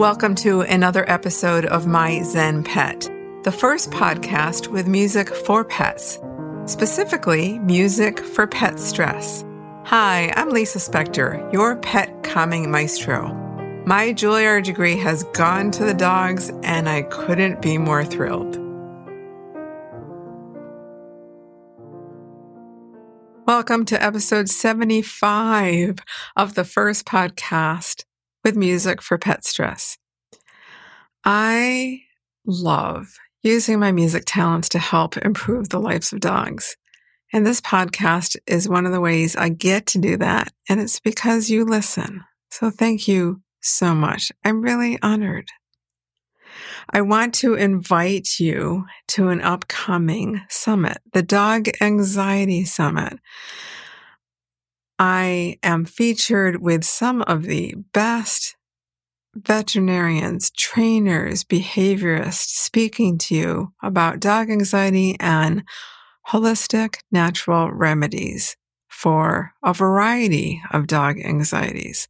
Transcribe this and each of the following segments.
Welcome to another episode of My Zen Pet, the first podcast with music for pets, specifically music for pet stress. Hi, I'm Lisa Spector, your pet calming maestro. My Juilliard degree has gone to the dogs, and I couldn't be more thrilled. Welcome to episode 75 of the first podcast with music for pet stress. I love using my music talents to help improve the lives of dogs. And this podcast is one of the ways I get to do that. And it's because you listen. So thank you so much. I'm really honored. I want to invite you to an upcoming summit, the Dog Anxiety Summit. I am featured with some of the best veterinarians, trainers, behaviorists speaking to you about dog anxiety and holistic natural remedies for a variety of dog anxieties.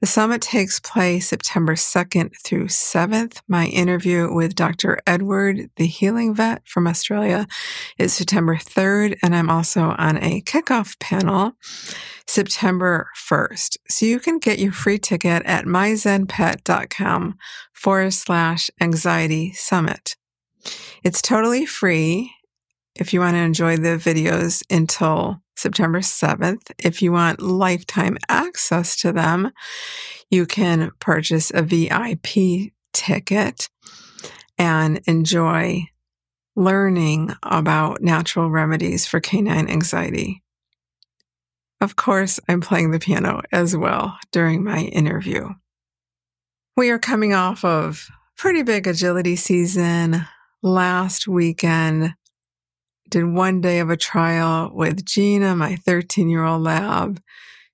The summit takes place September 2nd through 7th. My interview with Dr. Edward, the healing vet from Australia, is September 3rd, and I'm also on a kickoff panel September 1st. So you can get your free ticket at myzenpet.com forward slash anxiety summit. It's totally free if you want to enjoy the videos until September 7th. If you want lifetime access to them, you can purchase a VIP ticket and enjoy learning about natural remedies for canine anxiety. Of course, I'm playing the piano as well during my interview. We are coming off of pretty big agility season. Last weekend, did one day of a trial with Gina, my 13 year old lab.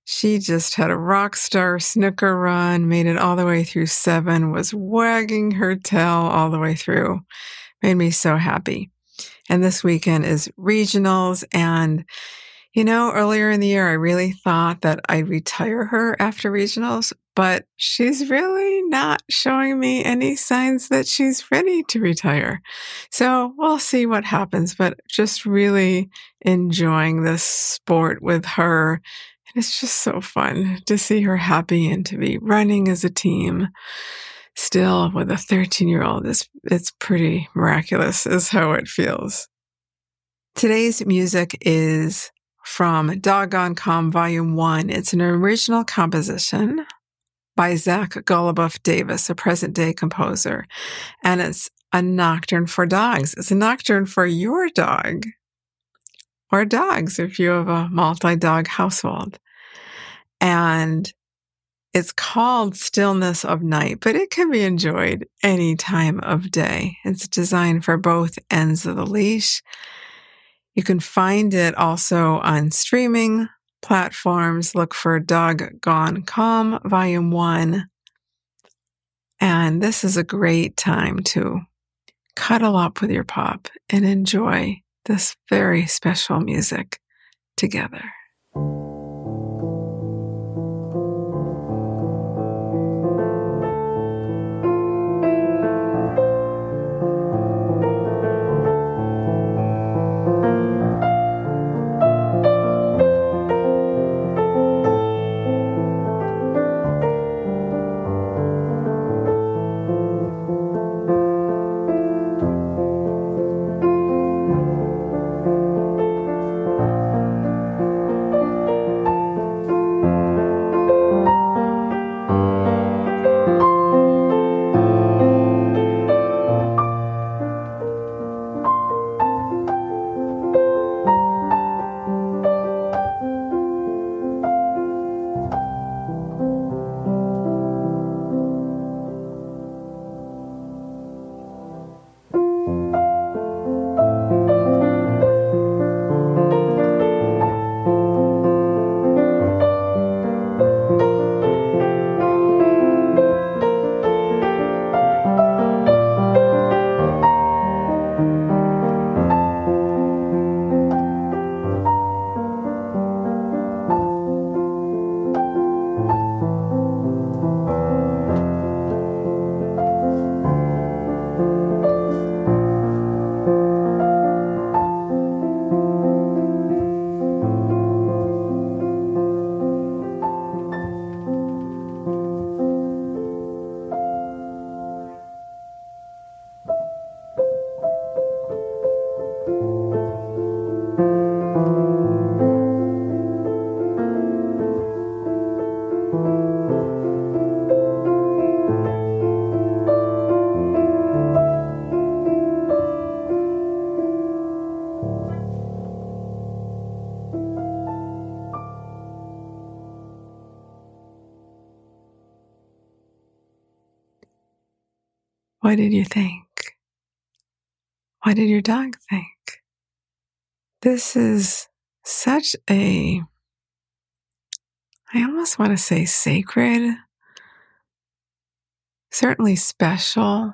She just had a rock star snooker run, made it all the way through seven, was wagging her tail all the way through. Made me so happy. And this weekend is regionals. And, you know, earlier in the year, I really thought that I'd retire her after regionals, but she's really not showing me any signs that she's ready to retire. So we'll see what happens, but just really enjoying this sport with her. And it's just so fun to see her happy and to be running as a team. Still with a 13 year old, it's, it's pretty miraculous is how it feels. Today's music is from Doggone Calm Volume 1. It's an original composition by Zach Goluboff Davis, a present day composer. And it's a nocturne for dogs. It's a nocturne for your dog or dogs if you have a multi dog household. And it's called Stillness of Night, but it can be enjoyed any time of day. It's designed for both ends of the leash. You can find it also on streaming platforms. Look for Dog Gone Calm, Volume 1. And this is a great time to cuddle up with your pop and enjoy this very special music together. What did you think? What did your dog think? This is such a, I almost want to say sacred, certainly special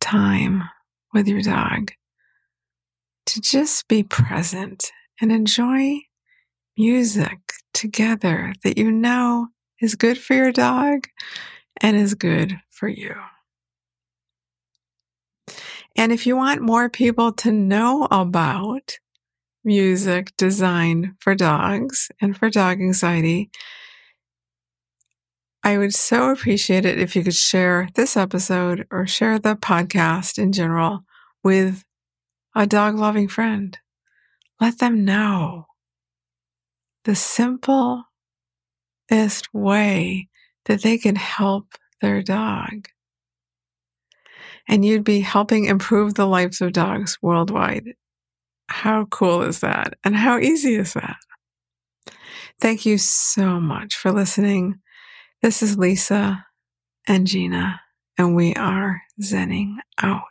time with your dog to just be present and enjoy music together that you know is good for your dog and is good for you. And if you want more people to know about music designed for dogs and for dog anxiety, I would so appreciate it if you could share this episode or share the podcast in general with a dog loving friend. Let them know the simplest way that they can help their dog. And you'd be helping improve the lives of dogs worldwide. How cool is that? And how easy is that? Thank you so much for listening. This is Lisa and Gina, and we are zenning out.